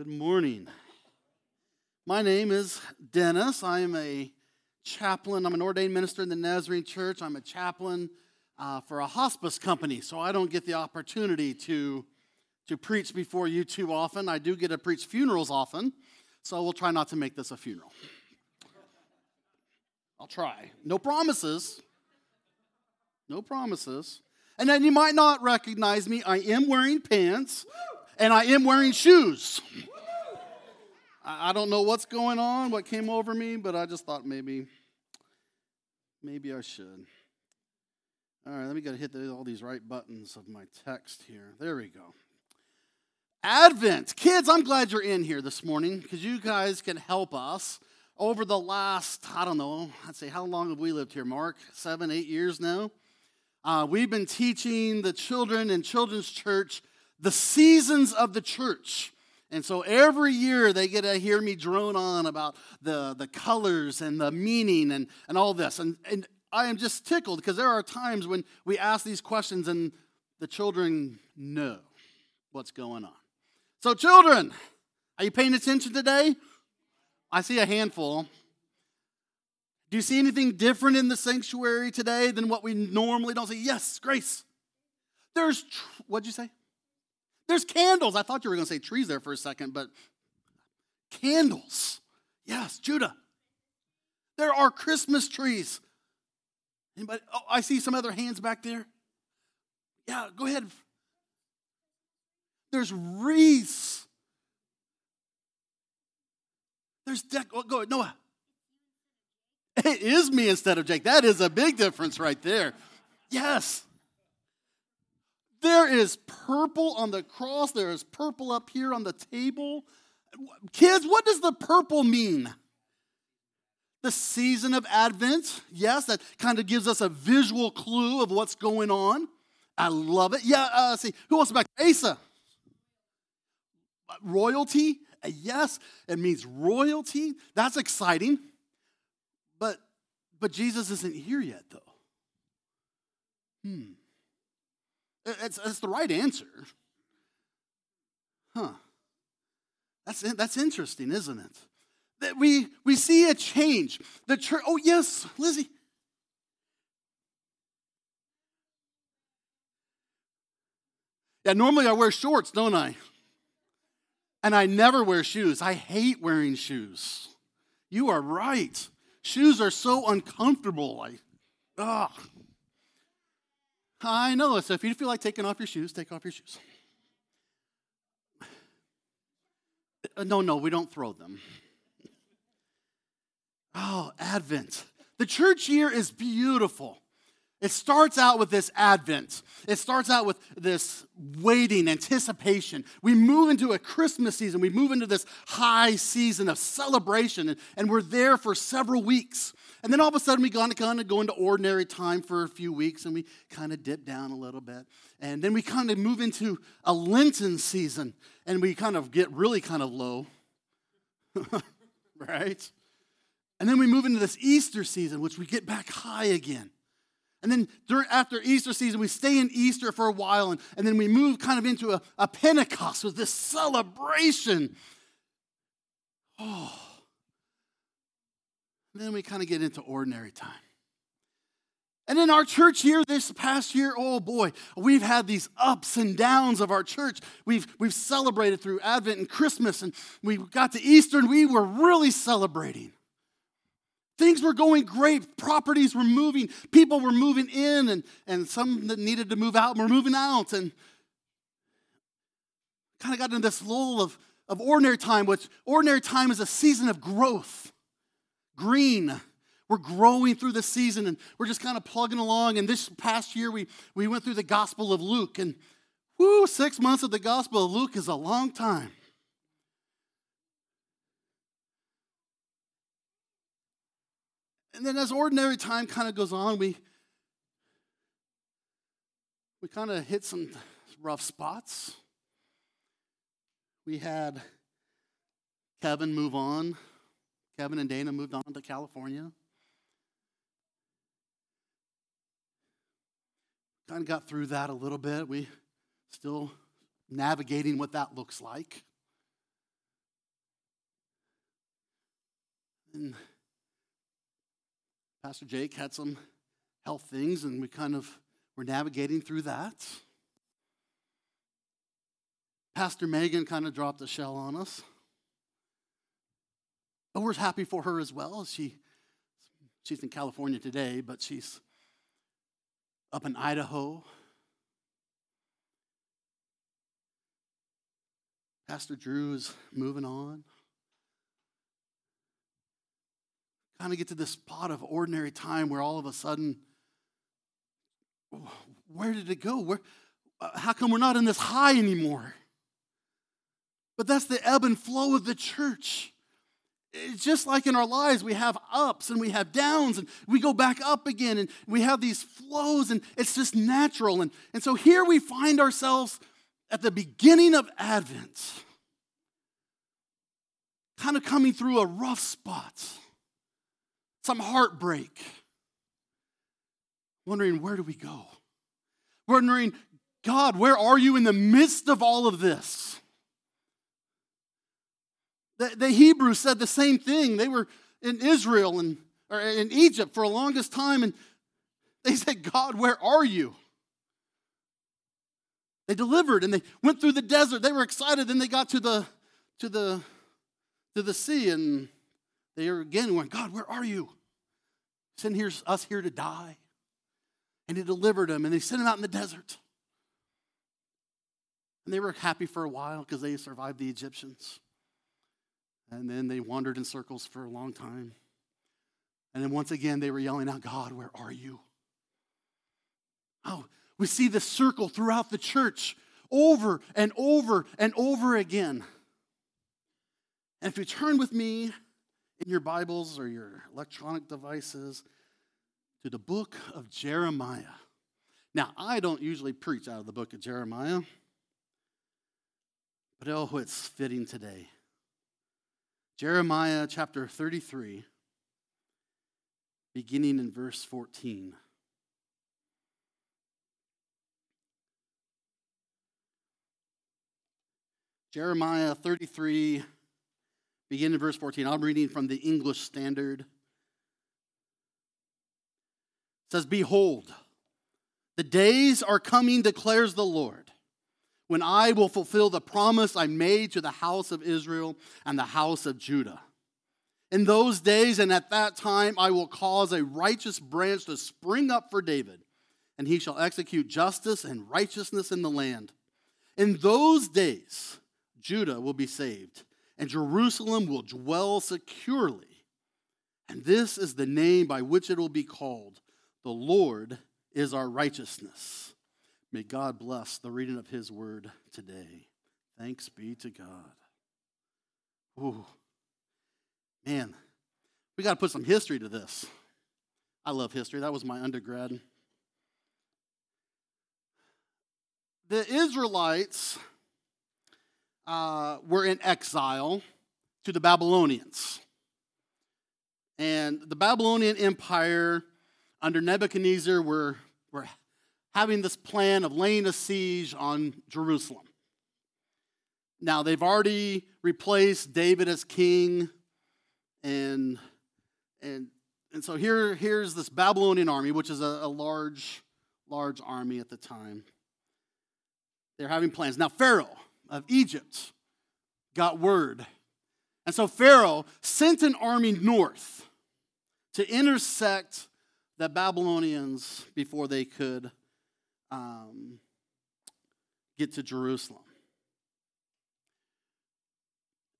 Good morning. My name is Dennis. I am a chaplain. I'm an ordained minister in the Nazarene Church. I'm a chaplain uh, for a hospice company, so I don't get the opportunity to, to preach before you too often. I do get to preach funerals often, so we'll try not to make this a funeral. I'll try. No promises. No promises. And then you might not recognize me. I am wearing pants and I am wearing shoes. I don't know what's going on, what came over me, but I just thought maybe, maybe I should. All right, let me go hit all these right buttons of my text here. There we go. Advent. Kids, I'm glad you're in here this morning because you guys can help us. Over the last, I don't know, I'd say, how long have we lived here, Mark? Seven, eight years now? Uh, we've been teaching the children in children's church the seasons of the church. And so every year they get to hear me drone on about the, the colors and the meaning and, and all this. And, and I am just tickled because there are times when we ask these questions and the children know what's going on. So, children, are you paying attention today? I see a handful. Do you see anything different in the sanctuary today than what we normally don't see? Yes, Grace. There's, tr- what'd you say? There's candles. I thought you were going to say trees there for a second, but candles. Yes, Judah. There are Christmas trees. Anybody? Oh, I see some other hands back there. Yeah, go ahead. There's wreaths. There's deck. Oh, go ahead, Noah. It is me instead of Jake. That is a big difference right there. Yes. There is purple on the cross. There is purple up here on the table. Kids, what does the purple mean? The season of Advent. Yes, that kind of gives us a visual clue of what's going on. I love it. Yeah, uh, see, who wants to back? Asa. Royalty. Yes, it means royalty. That's exciting. But but Jesus isn't here yet, though. Hmm. That's, that's the right answer. Huh. That's, that's interesting, isn't it? That we, we see a change. The church, oh, yes, Lizzie. Yeah, normally I wear shorts, don't I? And I never wear shoes. I hate wearing shoes. You are right. Shoes are so uncomfortable. I, ugh. I know. So if you feel like taking off your shoes, take off your shoes. Uh, no, no, we don't throw them. Oh, Advent. The church year is beautiful. It starts out with this Advent. It starts out with this waiting, anticipation. We move into a Christmas season. We move into this high season of celebration, and, and we're there for several weeks. And then all of a sudden, we kind of, go into ordinary time for a few weeks, and we kind of dip down a little bit. And then we kind of move into a Lenten season, and we kind of get really kind of low, right? And then we move into this Easter season, which we get back high again. And then during, after Easter season, we stay in Easter for a while, and, and then we move kind of into a, a Pentecost with this celebration. Oh. And then we kind of get into ordinary time. And in our church year, this past year, oh boy, we've had these ups and downs of our church. We've, we've celebrated through Advent and Christmas, and we got to Easter, and we were really celebrating. Things were going great. Properties were moving. People were moving in, and, and some that needed to move out were moving out. And kind of got into this lull of, of ordinary time, which ordinary time is a season of growth. Green. We're growing through the season and we're just kind of plugging along. And this past year, we, we went through the Gospel of Luke. And whoo, six months of the Gospel of Luke is a long time. And then as ordinary time kind of goes on, we we kind of hit some rough spots. We had Kevin move on. Kevin and Dana moved on to California. Kind of got through that a little bit. We still navigating what that looks like. And Pastor Jake had some health things, and we kind of were navigating through that. Pastor Megan kind of dropped a shell on us. But we're happy for her as well. She, she's in California today, but she's up in Idaho. Pastor Drew is moving on. Kind of get to this spot of ordinary time where all of a sudden, where did it go? Where, how come we're not in this high anymore? But that's the ebb and flow of the church. It's just like in our lives, we have ups and we have downs and we go back up again and we have these flows and it's just natural. And, and so here we find ourselves at the beginning of Advent, kind of coming through a rough spot, some heartbreak, wondering where do we go? Wondering, God, where are you in the midst of all of this? The, the Hebrews said the same thing. They were in Israel and or in Egypt for the longest time, and they said, God, where are you? They delivered and they went through the desert. They were excited. Then they got to the to the to the sea, and they again going, God, where are you? Send here, us here to die. And he delivered them, and they sent them out in the desert. And they were happy for a while because they survived the Egyptians. And then they wandered in circles for a long time. And then once again, they were yelling out, God, where are you? Oh, we see this circle throughout the church over and over and over again. And if you turn with me in your Bibles or your electronic devices to the book of Jeremiah. Now, I don't usually preach out of the book of Jeremiah, but oh, it's fitting today. Jeremiah chapter 33, beginning in verse 14. Jeremiah 33, beginning in verse 14. I'm reading from the English Standard. It says, Behold, the days are coming, declares the Lord when I will fulfill the promise I made to the house of Israel and the house of Judah. In those days and at that time, I will cause a righteous branch to spring up for David, and he shall execute justice and righteousness in the land. In those days, Judah will be saved, and Jerusalem will dwell securely. And this is the name by which it will be called The Lord is our righteousness. May God bless the reading of His word today. Thanks be to God. Ooh, man, we got to put some history to this. I love history. That was my undergrad. The Israelites uh, were in exile to the Babylonians. And the Babylonian Empire under Nebuchadnezzar were, were having this plan of laying a siege on Jerusalem. Now, they've already replaced David as king, and, and, and so here, here's this Babylonian army, which is a, a large, large army at the time. They're having plans. Now, Pharaoh of Egypt got word. And so Pharaoh sent an army north to intersect the Babylonians before they could um, get to Jerusalem.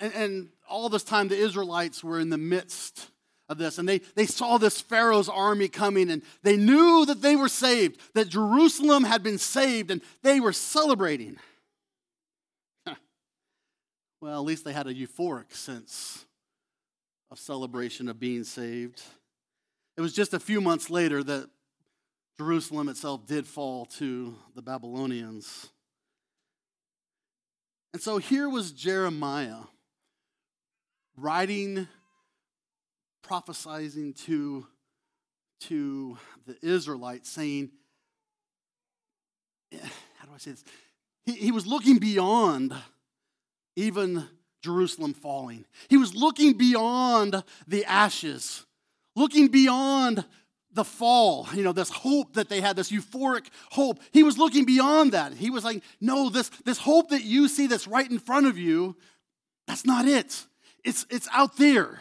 And, and all this time, the Israelites were in the midst of this, and they, they saw this Pharaoh's army coming, and they knew that they were saved, that Jerusalem had been saved, and they were celebrating. well, at least they had a euphoric sense of celebration of being saved. It was just a few months later that Jerusalem itself did fall to the Babylonians. And so here was Jeremiah writing, prophesying to, to the Israelites, saying, eh, how do I say this? He, he was looking beyond even Jerusalem falling. He was looking beyond the ashes, looking beyond the fall, you know, this hope that they had, this euphoric hope. He was looking beyond that. He was like, no, this, this hope that you see that's right in front of you, that's not it. It's, it's out there.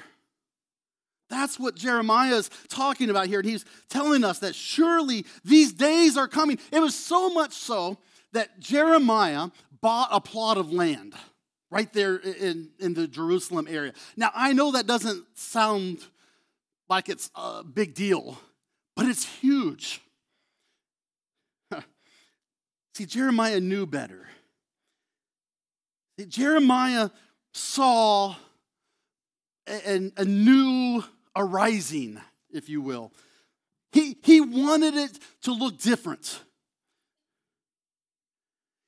That's what Jeremiah is talking about here. And he's telling us that surely these days are coming. It was so much so that Jeremiah bought a plot of land right there in, in the Jerusalem area. Now, I know that doesn't sound like it's a big deal, but it's huge. See, Jeremiah knew better. Jeremiah saw a, a new arising, if you will. He, he wanted it to look different.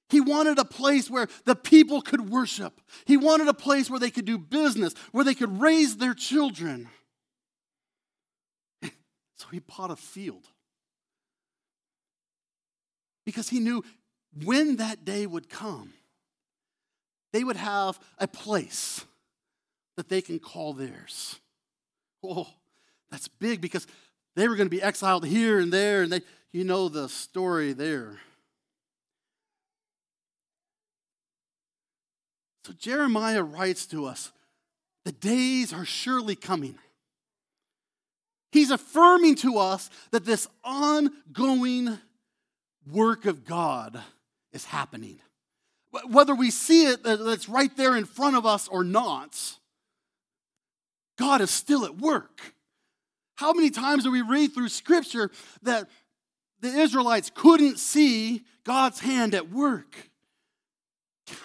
He wanted a place where the people could worship. He wanted a place where they could do business, where they could raise their children. So he bought a field. Because he knew when that day would come, they would have a place that they can call theirs. Oh, that's big because they were going to be exiled here and there, and they, you know the story there. So Jeremiah writes to us the days are surely coming. He's affirming to us that this ongoing work of God is happening. Whether we see it, that's right there in front of us or not, God is still at work. How many times do we read through Scripture that the Israelites couldn't see God's hand at work?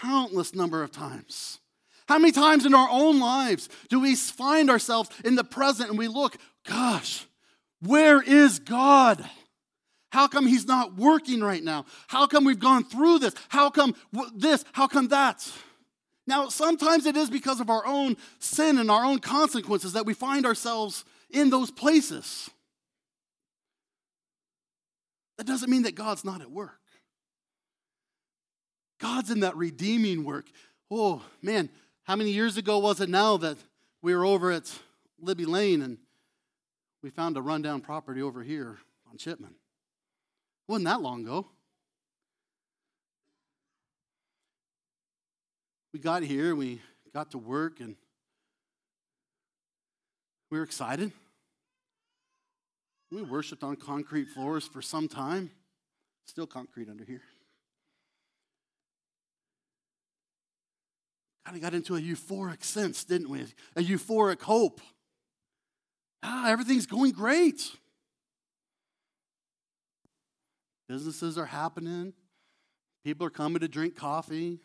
countless number of times. How many times in our own lives do we find ourselves in the present and we look, gosh, where is God? How come He's not working right now? How come we've gone through this? How come this? How come that? Now, sometimes it is because of our own sin and our own consequences that we find ourselves in those places. That doesn't mean that God's not at work. God's in that redeeming work. Oh, man, how many years ago was it now that we were over at Libby Lane and we found a rundown property over here on Chipman? Wasn't that long ago. We got here, we got to work, and we were excited. We worshiped on concrete floors for some time. Still concrete under here. kind of got into a euphoric sense, didn't we? A euphoric hope. Ah, everything's going great. Businesses are happening. People are coming to drink coffee.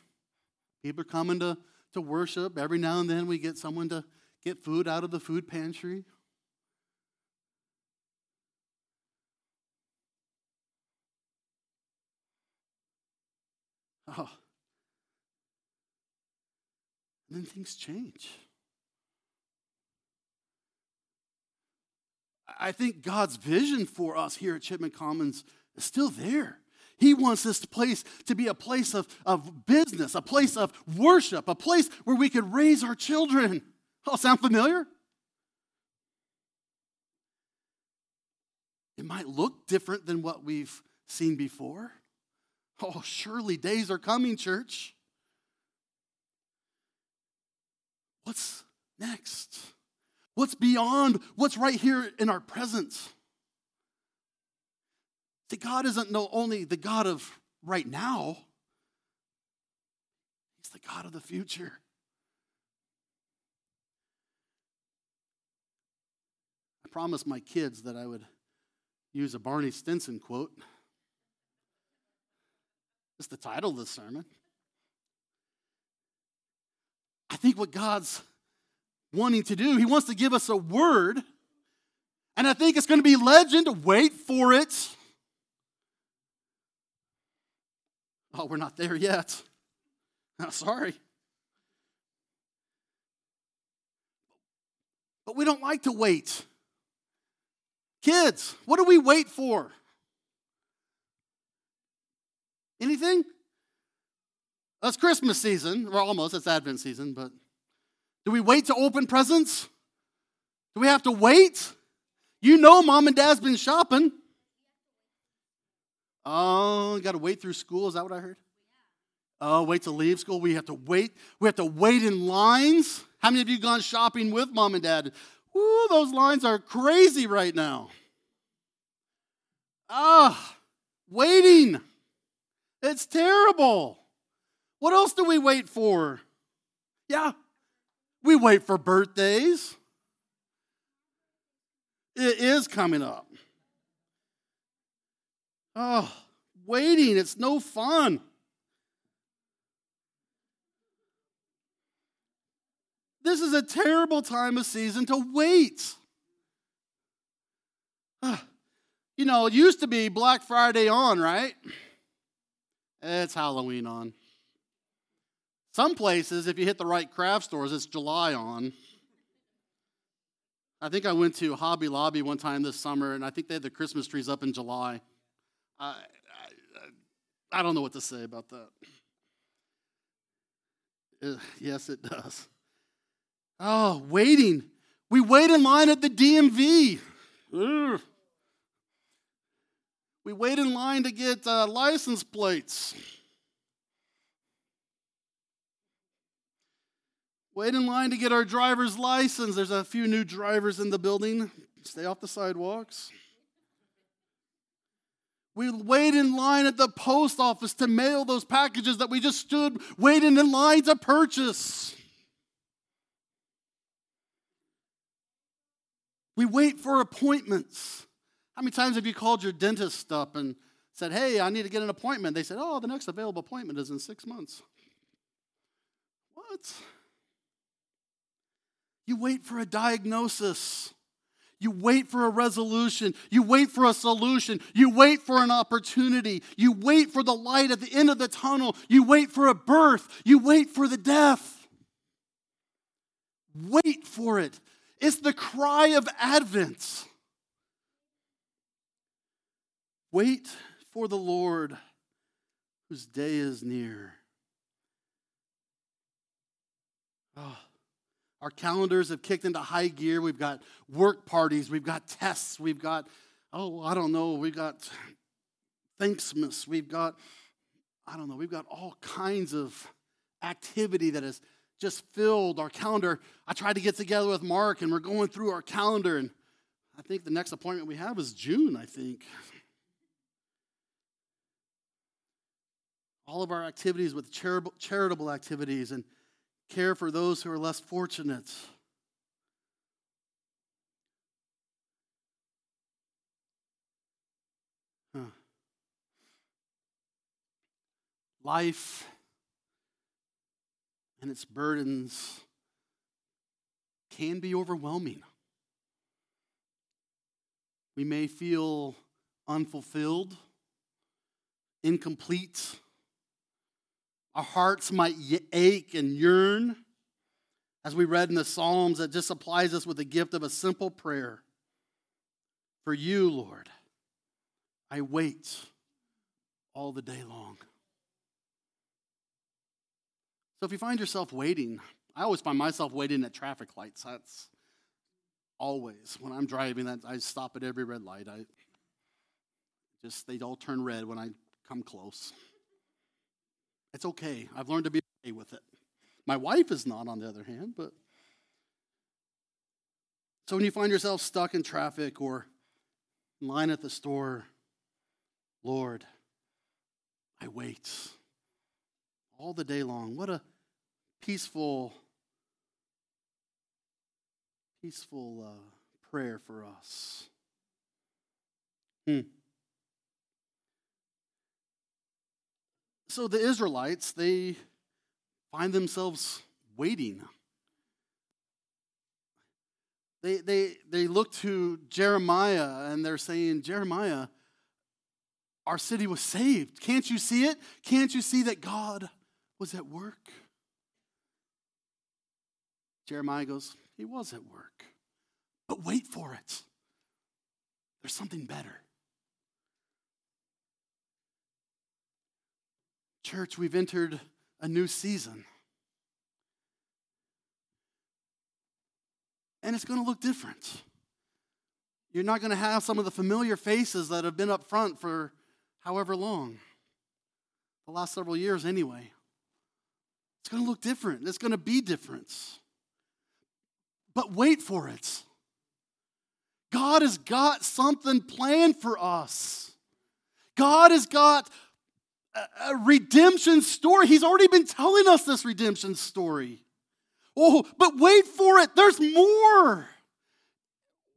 People are coming to, to worship. Every now and then we get someone to get food out of the food pantry. Oh, and then things change. I think God's vision for us here at Chipman Commons is still there. He wants this place to be a place of, of business, a place of worship, a place where we could raise our children. Oh, sound familiar? It might look different than what we've seen before. Oh, surely days are coming, church. What's next? What's beyond what's right here in our presence? See, God isn't only the God of right now, He's the God of the future. I promised my kids that I would use a Barney Stinson quote. It's the title of the sermon. I think what God's wanting to do, He wants to give us a word. And I think it's going to be legend. Wait for it. Oh, we're not there yet. Sorry. But we don't like to wait. Kids, what do we wait for? Anything? It's Christmas season. or almost. It's Advent season, but Do we wait to open presents? Do we have to wait? You know, mom and dad's been shopping. Oh, got to wait through school. Is that what I heard? Oh, wait to leave school. We have to wait. We have to wait in lines. How many of you gone shopping with mom and dad? Ooh, those lines are crazy right now. Ah, waiting. It's terrible. What else do we wait for? Yeah, we wait for birthdays. It is coming up. Oh, waiting, it's no fun. This is a terrible time of season to wait. Ah, you know, it used to be Black Friday on, right? It's Halloween on. Some places, if you hit the right craft stores, it's July on. I think I went to Hobby Lobby one time this summer, and I think they had the Christmas trees up in July. I, I, I don't know what to say about that. Yes, it does. Oh, waiting. We wait in line at the DMV. Ugh. We wait in line to get uh, license plates. Wait in line to get our driver's license. There's a few new drivers in the building. Stay off the sidewalks. We wait in line at the post office to mail those packages that we just stood waiting in line to purchase. We wait for appointments. How many times have you called your dentist up and said, Hey, I need to get an appointment? They said, Oh, the next available appointment is in six months. What? You wait for a diagnosis. You wait for a resolution. You wait for a solution. You wait for an opportunity. You wait for the light at the end of the tunnel. You wait for a birth. You wait for the death. Wait for it. It's the cry of Advent. Wait for the Lord whose day is near. Oh. Our calendars have kicked into high gear. We've got work parties, we've got tests, we've got, oh, I don't know, we've got Thanksmas, we've got, I don't know, we've got all kinds of activity that has just filled our calendar. I tried to get together with Mark and we're going through our calendar, and I think the next appointment we have is June, I think. All of our activities with charitable activities and care for those who are less fortunate. Life and its burdens can be overwhelming. We may feel unfulfilled, incomplete our hearts might ache and yearn. As we read in the Psalms, that just supplies us with the gift of a simple prayer. For you, Lord, I wait all the day long. So if you find yourself waiting, I always find myself waiting at traffic lights. That's always when I'm driving. That I stop at every red light. I just they all turn red when I come close. It's okay. I've learned to be okay with it. My wife is not, on the other hand, but. So when you find yourself stuck in traffic or in line at the store, Lord, I wait all the day long. What a peaceful, peaceful uh, prayer for us. Hmm. So the Israelites, they find themselves waiting. They, they, they look to Jeremiah and they're saying, Jeremiah, our city was saved. Can't you see it? Can't you see that God was at work? Jeremiah goes, He was at work. But wait for it. There's something better. Church, we've entered a new season. and it's going to look different. You're not going to have some of the familiar faces that have been up front for however long, the last several years anyway. It's going to look different. It's going to be different. But wait for it. God has got something planned for us. God has got a, redemption story. He's already been telling us this redemption story. Oh, but wait for it. There's more.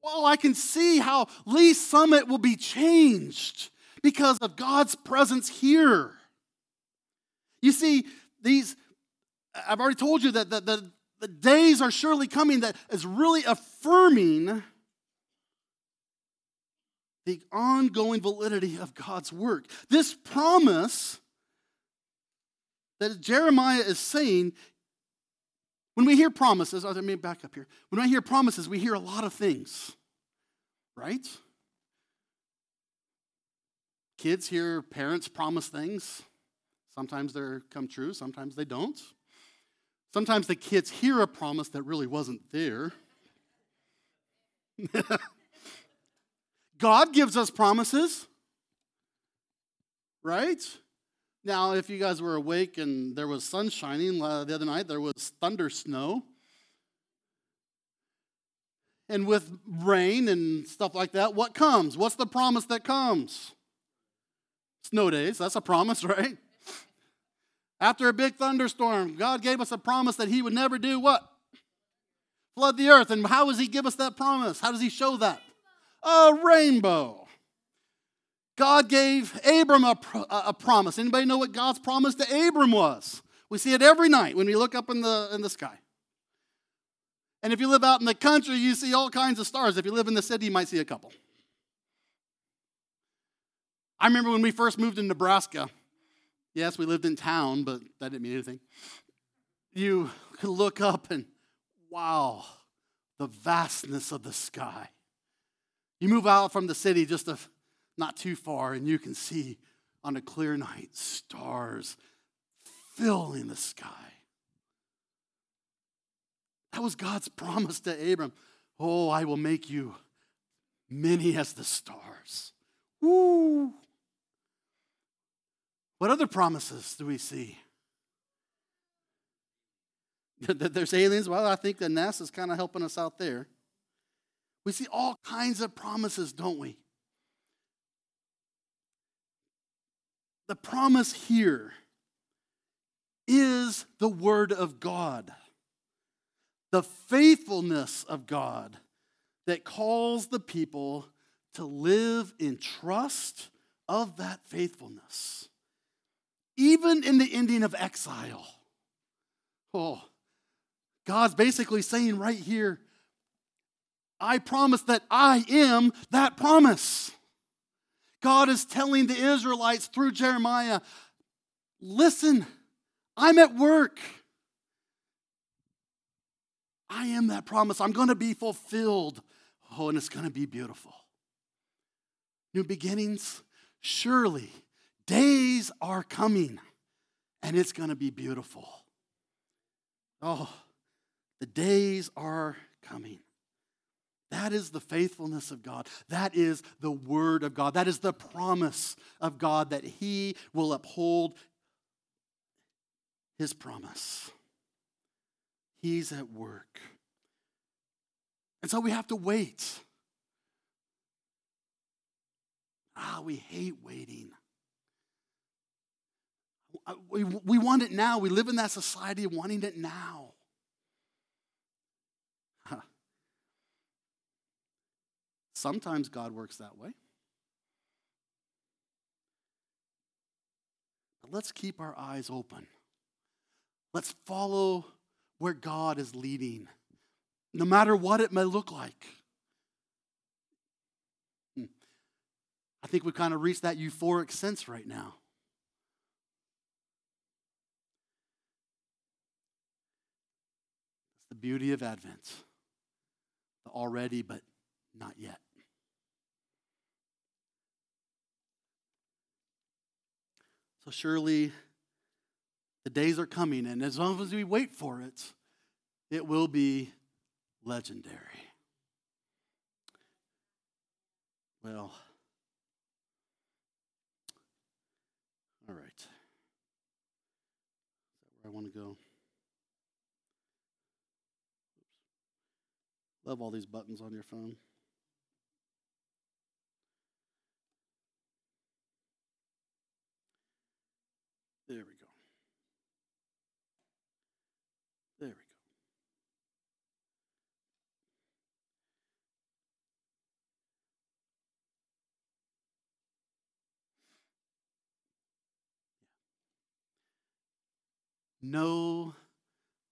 Well, I can see how Lee's Summit will be changed because of God's presence here. You see, these, I've already told you that the, the, the days are surely coming that is really affirming the ongoing validity of God's work. This promise that Jeremiah is saying, when we hear promises, oh, let me back up here. When I hear promises, we hear a lot of things, right? Kids hear parents promise things. Sometimes they come true, sometimes they don't. Sometimes the kids hear a promise that really wasn't there. God gives us promises, right? Now, if you guys were awake and there was sun shining uh, the other night, there was thunder snow. And with rain and stuff like that, what comes? What's the promise that comes? Snow days, that's a promise, right? After a big thunderstorm, God gave us a promise that He would never do what? Flood the earth. And how does He give us that promise? How does He show that? A rainbow. God gave Abram a, a promise. Anybody know what God's promise to Abram was? We see it every night when we look up in the, in the sky. And if you live out in the country, you see all kinds of stars. If you live in the city, you might see a couple. I remember when we first moved to Nebraska, Yes, we lived in town, but that didn't mean anything. You could look up and, wow, the vastness of the sky. You move out from the city just a, not too far, and you can see on a clear night stars filling the sky. That was God's promise to Abram. Oh, I will make you many as the stars. Woo! What other promises do we see? That there's aliens? Well, I think the NASA's kind of helping us out there. We see all kinds of promises, don't we? The promise here is the Word of God, the faithfulness of God that calls the people to live in trust of that faithfulness even in the ending of exile. Oh, God's basically saying right here, I promise that I am that promise. God is telling the Israelites through Jeremiah, listen, I'm at work. I am that promise. I'm going to be fulfilled. Oh, and it's going to be beautiful. New beginnings, surely Days are coming, and it's going to be beautiful. Oh, the days are coming. That is the faithfulness of God. That is the word of God. That is the promise of God that He will uphold His promise. He's at work. And so we have to wait. Ah, we hate waiting we, we want it now. We live in that society of wanting it now. Huh. Sometimes God works that way. But let's keep our eyes open. Let's follow where God is leading, no matter what it may look like. Hmm. I think we've kind of reached that euphoric sense right now. It's the beauty of Advent. The already, but not yet. So surely the days are coming, and as long as we wait for it, it will be legendary. Well, all right. Is that where I want to go? Love all these buttons on your phone. There we go. There we go. Know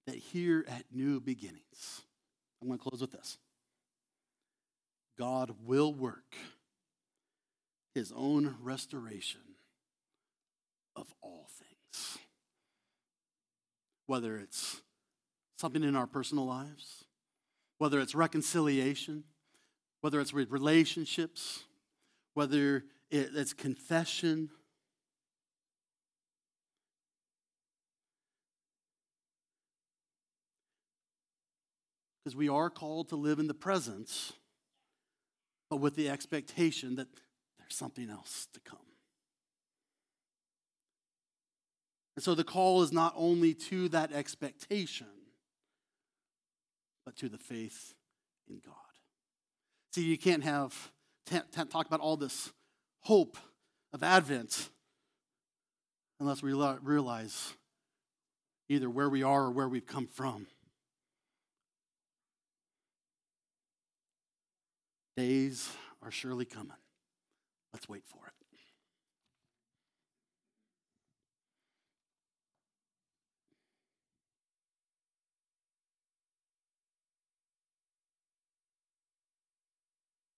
that here at New Beginnings, I'm going to close with this God will work his own restoration of all. Whether it's something in our personal lives, whether it's reconciliation, whether it's with relationships, whether it's confession. Because we are called to live in the presence, but with the expectation that there's something else to come. And so the call is not only to that expectation, but to the faith in God. See, you can't have talk about all this hope of Advent unless we realize either where we are or where we've come from. Days are surely coming. Let's wait for it.